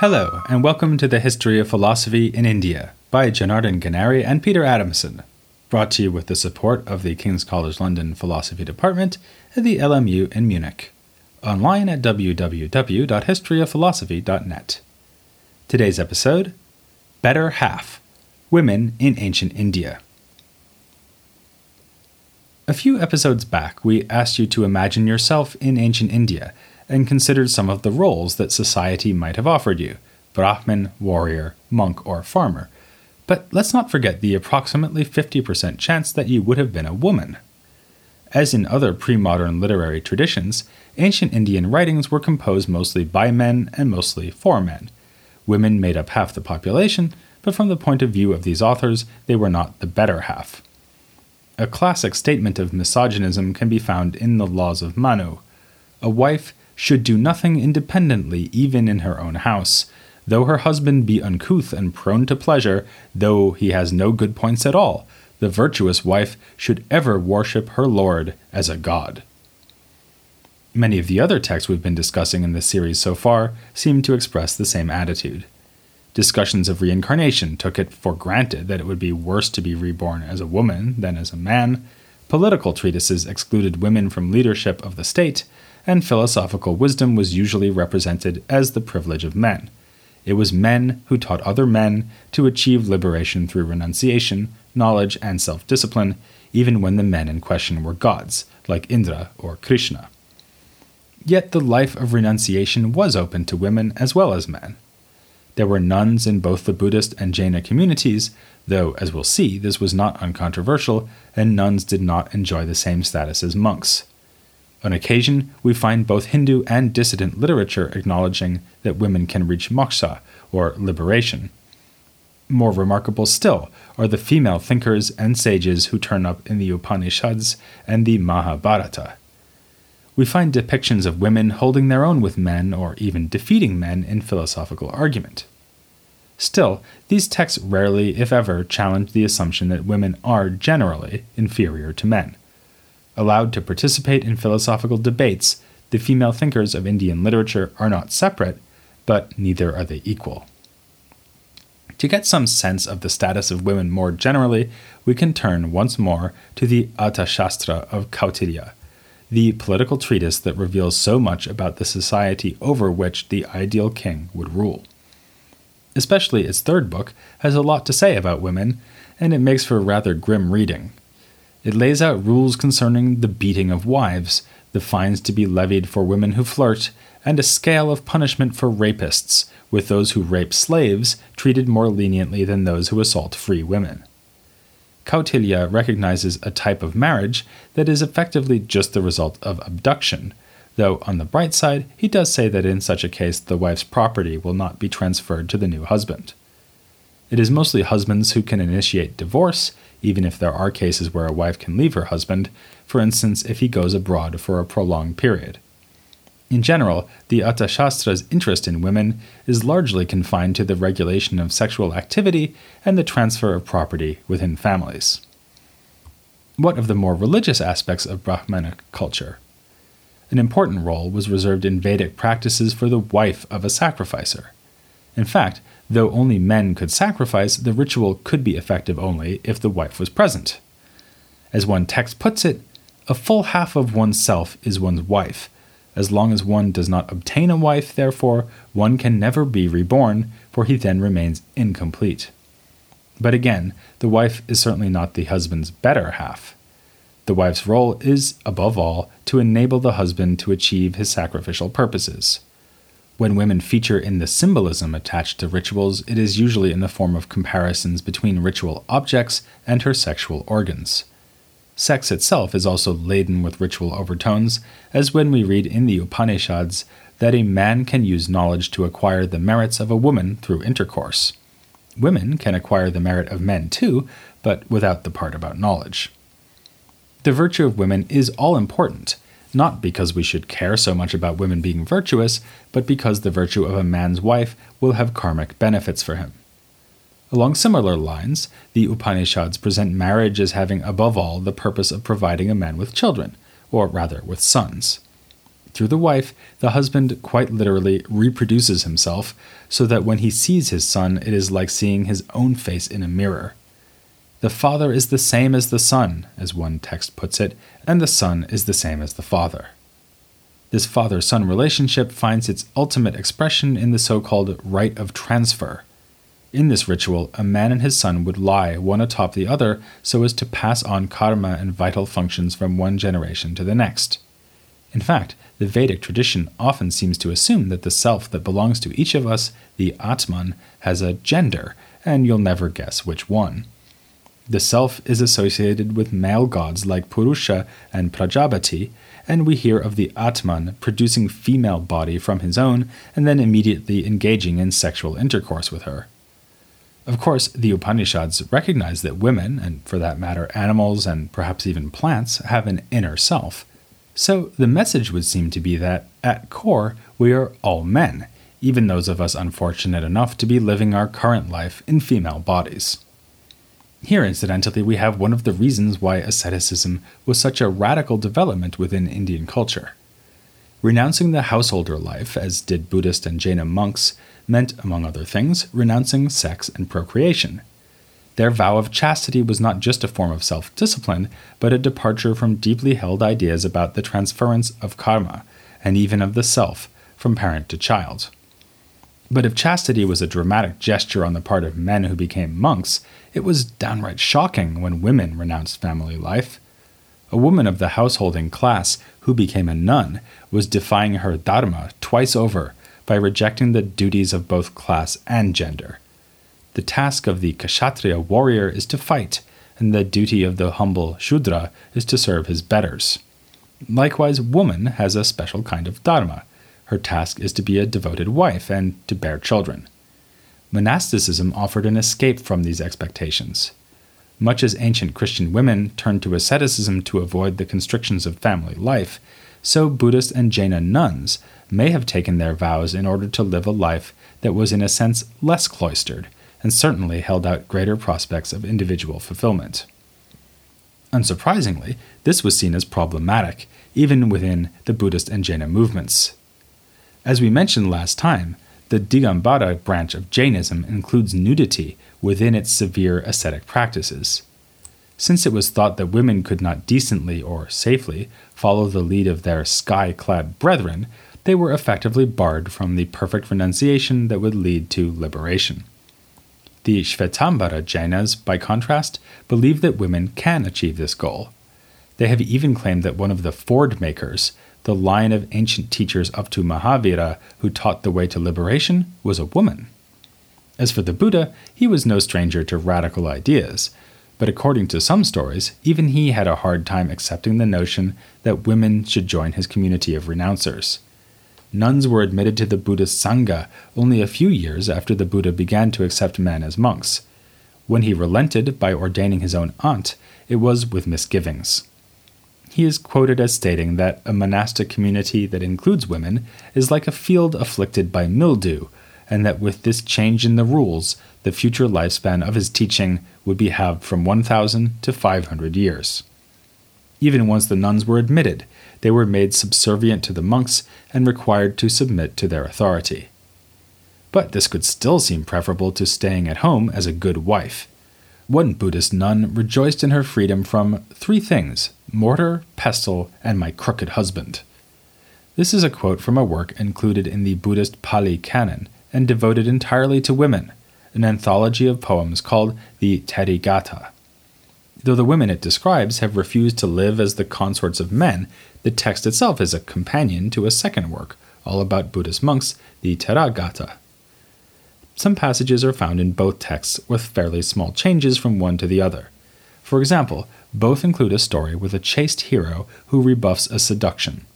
Hello, and welcome to the History of Philosophy in India by Jonardon Ganeri and Peter Adamson, brought to you with the support of the King's College London Philosophy Department and the LMU in Munich. Online at www.historyofphilosophy.net. Today's episode Better Half Women in Ancient India. A few episodes back, we asked you to imagine yourself in ancient India and considered some of the roles that society might have offered you Brahmin, warrior, monk, or farmer. But let's not forget the approximately 50% chance that you would have been a woman. As in other pre modern literary traditions, ancient Indian writings were composed mostly by men and mostly for men. Women made up half the population, but from the point of view of these authors, they were not the better half. A classic statement of misogynism can be found in the Laws of Manu. A wife should do nothing independently even in her own house. Though her husband be uncouth and prone to pleasure, though he has no good points at all, the virtuous wife should ever worship her lord as a god. Many of the other texts we've been discussing in this series so far seem to express the same attitude. Discussions of reincarnation took it for granted that it would be worse to be reborn as a woman than as a man. Political treatises excluded women from leadership of the state, and philosophical wisdom was usually represented as the privilege of men. It was men who taught other men to achieve liberation through renunciation, knowledge, and self discipline, even when the men in question were gods, like Indra or Krishna. Yet the life of renunciation was open to women as well as men. There were nuns in both the Buddhist and Jaina communities, though, as we'll see, this was not uncontroversial, and nuns did not enjoy the same status as monks. On occasion, we find both Hindu and dissident literature acknowledging that women can reach moksha, or liberation. More remarkable still are the female thinkers and sages who turn up in the Upanishads and the Mahabharata. We find depictions of women holding their own with men or even defeating men in philosophical argument. Still, these texts rarely, if ever, challenge the assumption that women are generally inferior to men. Allowed to participate in philosophical debates, the female thinkers of Indian literature are not separate, but neither are they equal. To get some sense of the status of women more generally, we can turn once more to the Arthashastra of Kautilya, the political treatise that reveals so much about the society over which the ideal king would rule. Especially its third book has a lot to say about women, and it makes for rather grim reading. It lays out rules concerning the beating of wives, the fines to be levied for women who flirt, and a scale of punishment for rapists, with those who rape slaves treated more leniently than those who assault free women. Kautilya recognizes a type of marriage that is effectively just the result of abduction, though on the bright side, he does say that in such a case the wife's property will not be transferred to the new husband. It is mostly husbands who can initiate divorce, even if there are cases where a wife can leave her husband, for instance, if he goes abroad for a prolonged period. In general, the Arthashastra's interest in women is largely confined to the regulation of sexual activity and the transfer of property within families. What of the more religious aspects of Brahmanic culture? An important role was reserved in Vedic practices for the wife of a sacrificer. In fact, Though only men could sacrifice, the ritual could be effective only if the wife was present. As one text puts it, a full half of oneself is one's wife. As long as one does not obtain a wife, therefore, one can never be reborn, for he then remains incomplete. But again, the wife is certainly not the husband's better half. The wife's role is, above all, to enable the husband to achieve his sacrificial purposes. When women feature in the symbolism attached to rituals, it is usually in the form of comparisons between ritual objects and her sexual organs. Sex itself is also laden with ritual overtones, as when we read in the Upanishads that a man can use knowledge to acquire the merits of a woman through intercourse. Women can acquire the merit of men too, but without the part about knowledge. The virtue of women is all important, not because we should care so much about women being virtuous, but because the virtue of a man's wife will have karmic benefits for him. Along similar lines, the Upanishads present marriage as having above all the purpose of providing a man with children, or rather with sons. Through the wife, the husband quite literally reproduces himself, so that when he sees his son, it is like seeing his own face in a mirror. The father is the same as the son, as one text puts it, and the son is the same as the father. This father son relationship finds its ultimate expression in the so called rite of transfer. In this ritual, a man and his son would lie one atop the other so as to pass on karma and vital functions from one generation to the next. In fact, the Vedic tradition often seems to assume that the self that belongs to each of us, the Atman, has a gender, and you'll never guess which one. The self is associated with male gods like Purusha and Prajapati, and we hear of the Atman producing female body from his own and then immediately engaging in sexual intercourse with her. Of course, the Upanishads recognize that women, and for that matter animals and perhaps even plants, have an inner self, so the message would seem to be that, at core, we are all men, even those of us unfortunate enough to be living our current life in female bodies. Here, incidentally, we have one of the reasons why asceticism was such a radical development within Indian culture. Renouncing the householder life, as did Buddhist and Jaina monks, meant, among other things, renouncing sex and procreation. Their vow of chastity was not just a form of self discipline, but a departure from deeply held ideas about the transference of karma, and even of the self, from parent to child. But if chastity was a dramatic gesture on the part of men who became monks, it was downright shocking when women renounced family life. A woman of the householding class who became a nun was defying her dharma twice over by rejecting the duties of both class and gender. The task of the Kshatriya warrior is to fight, and the duty of the humble Shudra is to serve his betters. Likewise, woman has a special kind of dharma. Her task is to be a devoted wife and to bear children. Monasticism offered an escape from these expectations. Much as ancient Christian women turned to asceticism to avoid the constrictions of family life, so Buddhist and Jaina nuns may have taken their vows in order to live a life that was in a sense less cloistered and certainly held out greater prospects of individual fulfillment. Unsurprisingly, this was seen as problematic, even within the Buddhist and Jaina movements. As we mentioned last time, the Digambara branch of Jainism includes nudity within its severe ascetic practices. Since it was thought that women could not decently or safely follow the lead of their sky clad brethren, they were effectively barred from the perfect renunciation that would lead to liberation. The Shvetambara Jainas, by contrast, believe that women can achieve this goal. They have even claimed that one of the Ford makers, the line of ancient teachers up to Mahavira who taught the way to liberation, was a woman. As for the Buddha, he was no stranger to radical ideas, but according to some stories, even he had a hard time accepting the notion that women should join his community of renouncers nuns were admitted to the Buddhist Sangha only a few years after the Buddha began to accept men as monks. When he relented by ordaining his own aunt, it was with misgivings. He is quoted as stating that a monastic community that includes women is like a field afflicted by mildew, and that with this change in the rules, the future lifespan of his teaching would be halved from 1,000 to 500 years. Even once the nuns were admitted, they were made subservient to the monks and required to submit to their authority. But this could still seem preferable to staying at home as a good wife. One Buddhist nun rejoiced in her freedom from three things mortar, pestle, and my crooked husband. This is a quote from a work included in the Buddhist Pali Canon and devoted entirely to women, an anthology of poems called the Therigatha. Though the women it describes have refused to live as the consorts of men, the text itself is a companion to a second work, all about Buddhist monks, the Theragatha. Some passages are found in both texts with fairly small changes from one to the other. For example, both include a story with a chaste hero who rebuffs a seduction.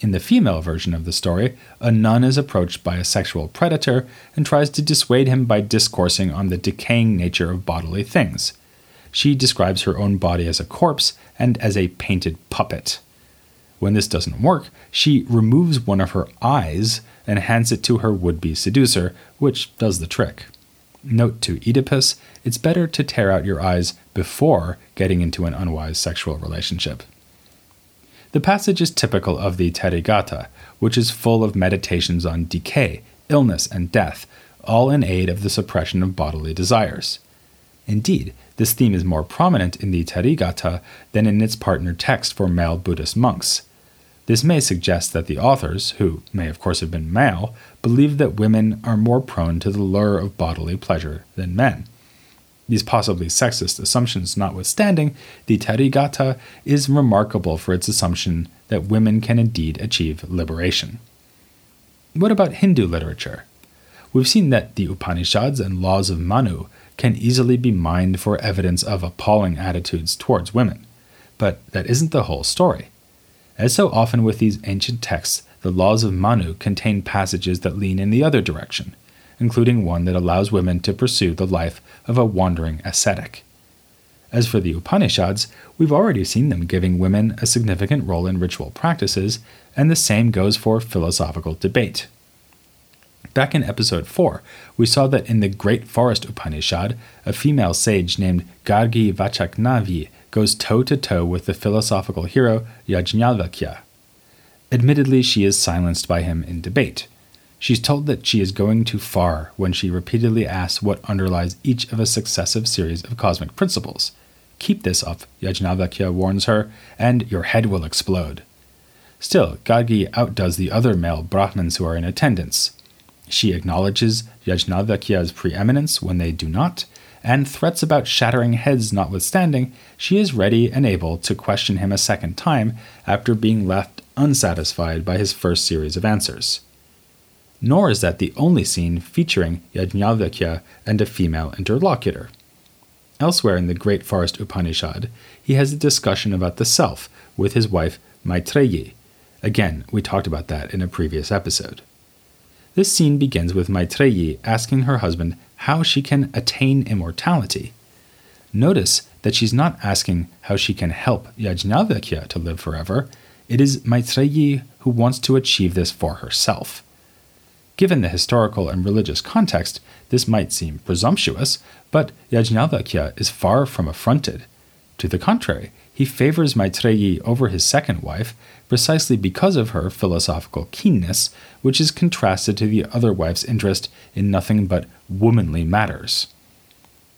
In the female version of the story, a nun is approached by a sexual predator and tries to dissuade him by discoursing on the decaying nature of bodily things she describes her own body as a corpse and as a painted puppet. When this doesn't work, she removes one of her eyes and hands it to her would be seducer, which does the trick. Note to Oedipus it's better to tear out your eyes before getting into an unwise sexual relationship. The passage is typical of the Therigatha, which is full of meditations on decay, illness, and death, all in aid of the suppression of bodily desires. Indeed, this theme is more prominent in the Therigatha than in its partner text for male Buddhist monks. This may suggest that the authors, who may of course have been male, believed that women are more prone to the lure of bodily pleasure than men. These possibly sexist assumptions notwithstanding, the Therigatha is remarkable for its assumption that women can indeed achieve liberation. What about Hindu literature? We've seen that the Upanishads and laws of Manu can easily be mined for evidence of appalling attitudes towards women. But that isn't the whole story. As so often with these ancient texts, the laws of Manu contain passages that lean in the other direction, including one that allows women to pursue the life of a wandering ascetic. As for the Upanishads, we've already seen them giving women a significant role in ritual practices, and the same goes for philosophical debate. Back in episode 4, we saw that in the Great Forest Upanishad, a female sage named Gargi Vachaknavi goes toe to toe with the philosophical hero Yajnavalkya. Admittedly, she is silenced by him in debate. She's told that she is going too far when she repeatedly asks what underlies each of a successive series of cosmic principles. Keep this up, Yajnavalkya warns her, and your head will explode. Still, Gargi outdoes the other male Brahmins who are in attendance. She acknowledges Yajnavalkya's preeminence when they do not, and threats about shattering heads notwithstanding, she is ready and able to question him a second time after being left unsatisfied by his first series of answers nor is that the only scene featuring Yajnavalkya and a female interlocutor. Elsewhere in the Great Forest Upanishad, he has a discussion about the self with his wife Maitreyi. Again, we talked about that in a previous episode. This scene begins with Maitreyi asking her husband how she can attain immortality. Notice that she's not asking how she can help Yajnavalkya to live forever. It is Maitreyi who wants to achieve this for herself. Given the historical and religious context, this might seem presumptuous, but Yajnavalkya is far from affronted. To the contrary, he favors Maitreyi over his second wife precisely because of her philosophical keenness, which is contrasted to the other wife's interest in nothing but womanly matters.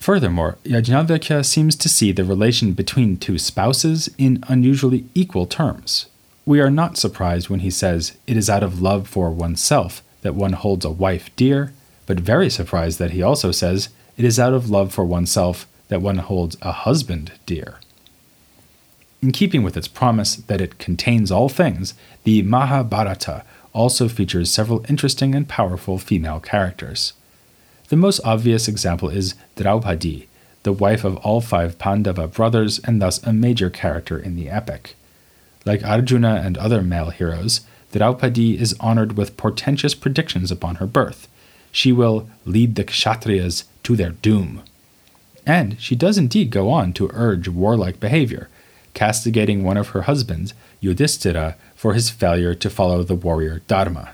Furthermore, Yajnavalkya seems to see the relation between two spouses in unusually equal terms. We are not surprised when he says it is out of love for oneself that one holds a wife dear, but very surprised that he also says it is out of love for oneself that one holds a husband dear. In keeping with its promise that it contains all things, the Mahabharata also features several interesting and powerful female characters. The most obvious example is Draupadi, the wife of all five Pandava brothers and thus a major character in the epic. Like Arjuna and other male heroes, Draupadi is honored with portentous predictions upon her birth. She will lead the Kshatriyas to their doom. And she does indeed go on to urge warlike behavior, castigating one of her husbands, Yudhishthira, for his failure to follow the warrior Dharma.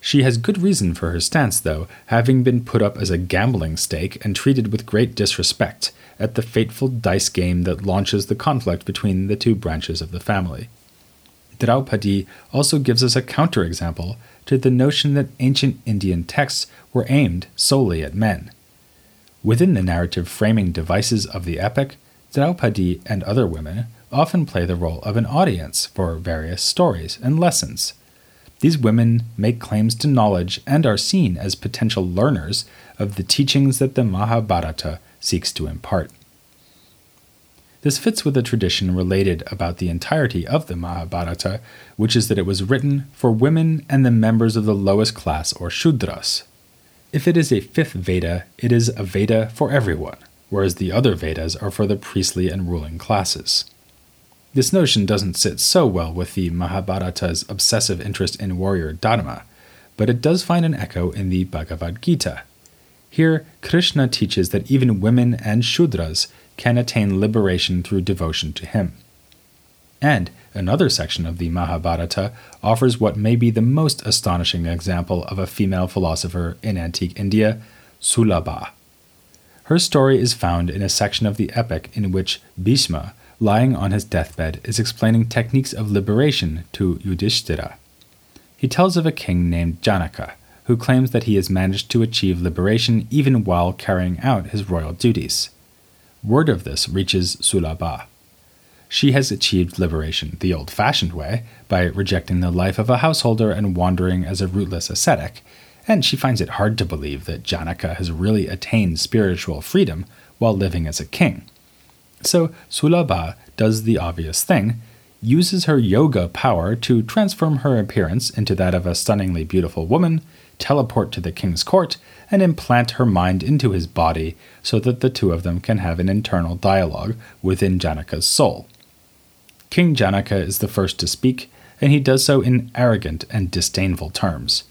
She has good reason for her stance, though, having been put up as a gambling stake and treated with great disrespect at the fateful dice game that launches the conflict between the two branches of the family. Draupadi also gives us a counterexample to the notion that ancient Indian texts were aimed solely at men. Within the narrative framing devices of the epic, Draupadi and other women often play the role of an audience for various stories and lessons. These women make claims to knowledge and are seen as potential learners of the teachings that the Mahabharata seeks to impart. This fits with a tradition related about the entirety of the Mahabharata, which is that it was written for women and the members of the lowest class or Shudras. If it is a fifth Veda, it is a Veda for everyone, whereas the other Vedas are for the priestly and ruling classes. This notion doesn't sit so well with the Mahabharata's obsessive interest in warrior Dharma, but it does find an echo in the Bhagavad Gita. Here, Krishna teaches that even women and Shudras can attain liberation through devotion to him. And another section of the Mahabharata offers what may be the most astonishing example of a female philosopher in antique India, Sulabha. Her story is found in a section of the epic in which Bhishma, lying on his deathbed, is explaining techniques of liberation to Yudhishthira. He tells of a king named Janaka, who claims that he has managed to achieve liberation even while carrying out his royal duties. Word of this reaches Sulabha. She has achieved liberation the old fashioned way, by rejecting the life of a householder and wandering as a rootless ascetic, and she finds it hard to believe that Janaka has really attained spiritual freedom while living as a king. So Sulabha does the obvious thing, uses her yoga power to transform her appearance into that of a stunningly beautiful woman, teleport to the king's court, and implant her mind into his body so that the two of them can have an internal dialogue within Janaka's soul. King Janaka is the first to speak, and he does so in arrogant and disdainful terms.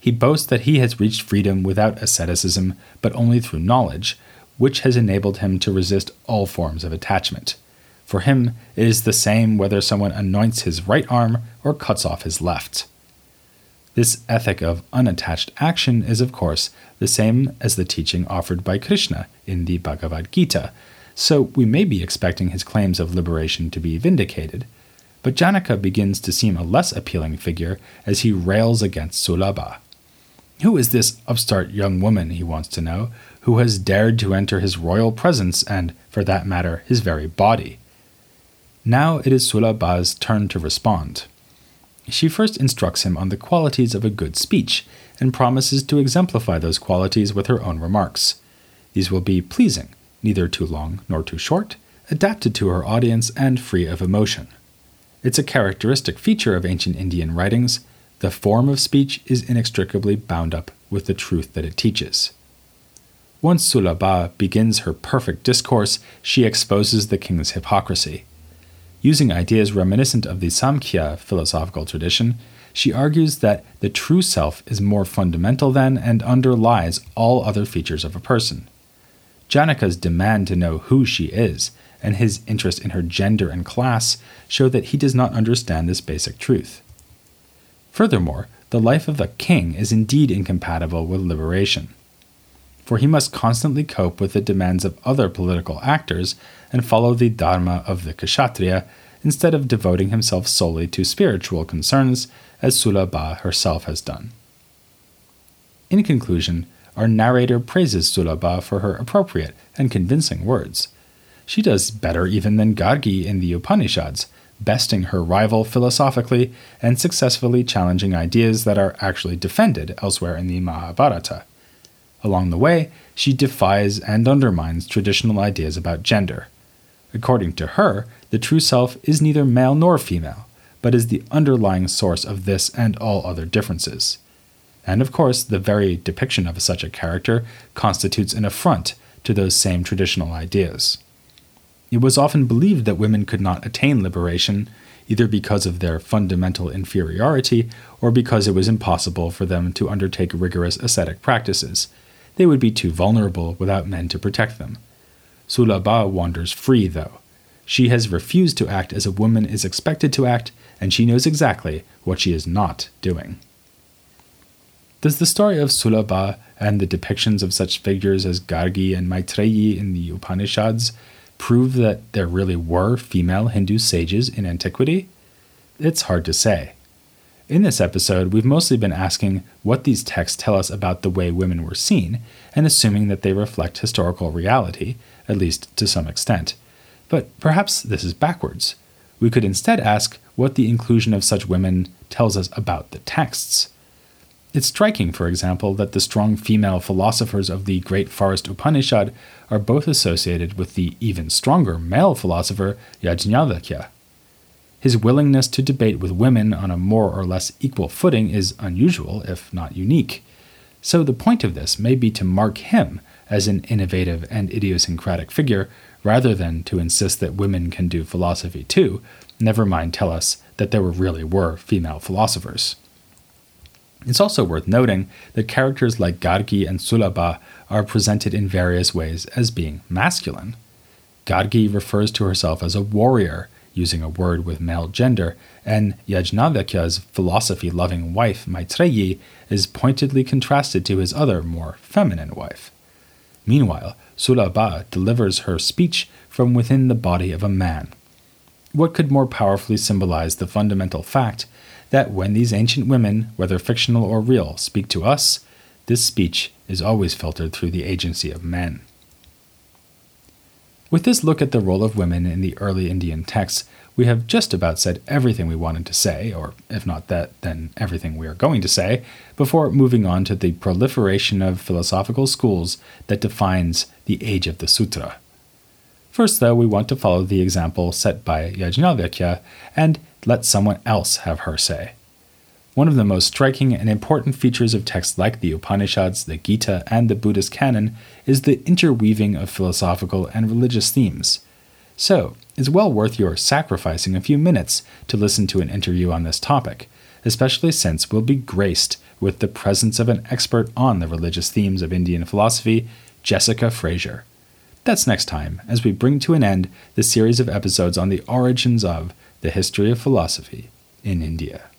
He boasts that he has reached freedom without asceticism, but only through knowledge, which has enabled him to resist all forms of attachment. For him, it is the same whether someone anoints his right arm or cuts off his left. This ethic of unattached action is, of course, the same as the teaching offered by Krishna in the Bhagavad Gita, so we may be expecting his claims of liberation to be vindicated. But Janaka begins to seem a less appealing figure as he rails against Sulabha. Who is this upstart young woman, he wants to know, who has dared to enter his royal presence and, for that matter, his very body? Now it is Sulabha's turn to respond. She first instructs him on the qualities of a good speech and promises to exemplify those qualities with her own remarks. These will be pleasing, neither too long nor too short, adapted to her audience, and free of emotion. It's a characteristic feature of ancient Indian writings. The form of speech is inextricably bound up with the truth that it teaches. Once Sulabha begins her perfect discourse, she exposes the king's hypocrisy. Using ideas reminiscent of the Samkhya philosophical tradition, she argues that the true self is more fundamental than and underlies all other features of a person. Janaka's demand to know who she is and his interest in her gender and class show that he does not understand this basic truth. Furthermore, the life of a king is indeed incompatible with liberation, for he must constantly cope with the demands of other political actors and follow the dharma of the kshatriya instead of devoting himself solely to spiritual concerns, as Sulabha herself has done. In conclusion, our narrator praises Sulabha for her appropriate and convincing words. She does better even than Gargi in the Upanishads, besting her rival philosophically and successfully challenging ideas that are actually defended elsewhere in the Mahabharata. Along the way, she defies and undermines traditional ideas about gender. According to her, the true self is neither male nor female, but is the underlying source of this and all other differences. And of course, the very depiction of such a character constitutes an affront to those same traditional ideas. It was often believed that women could not attain liberation, either because of their fundamental inferiority or because it was impossible for them to undertake rigorous ascetic practices. They would be too vulnerable without men to protect them. Sulabha wanders free, though. She has refused to act as a woman is expected to act, and she knows exactly what she is not doing. Does the story of Sulabha and the depictions of such figures as Gargi and Maitreyi in the Upanishads prove that there really were female Hindu sages in antiquity? It's hard to say. In this episode, we've mostly been asking what these texts tell us about the way women were seen, and assuming that they reflect historical reality, at least to some extent. But perhaps this is backwards. We could instead ask what the inclusion of such women tells us about the texts. It's striking, for example, that the strong female philosophers of the Great Forest Upanishad are both associated with the even stronger male philosopher Yajnavalkya. His willingness to debate with women on a more or less equal footing is unusual, if not unique. So the point of this may be to mark him as an innovative and idiosyncratic figure, rather than to insist that women can do philosophy too, never mind tell us that there really were female philosophers. It's also worth noting that characters like Gargi and Sulabha are presented in various ways as being masculine. Gargi refers to herself as a warrior, using a word with male gender, and Yajnavalkya's philosophy loving wife, Maitreyi, is pointedly contrasted to his other, more feminine wife. Meanwhile, Sulabha delivers her speech from within the body of a man. What could more powerfully symbolize the fundamental fact that when these ancient women, whether fictional or real, speak to us, this speech is always filtered through the agency of men? With this look at the role of women in the early Indian texts, we have just about said everything we wanted to say, or if not that, then everything we are going to say, before moving on to the proliferation of philosophical schools that defines the age of the Sutra. First, though, we want to follow the example set by Yajnavalkya and let someone else have her say. One of the most striking and important features of texts like the Upanishads, the Gita, and the Buddhist canon is the interweaving of philosophical and religious themes. So, it's well worth your sacrificing a few minutes to listen to an interview on this topic, especially since we'll be graced with the presence of an expert on the religious themes of Indian philosophy, Jessica Frazier. That's next time, as we bring to an end the series of episodes on the origins of the history of philosophy in India.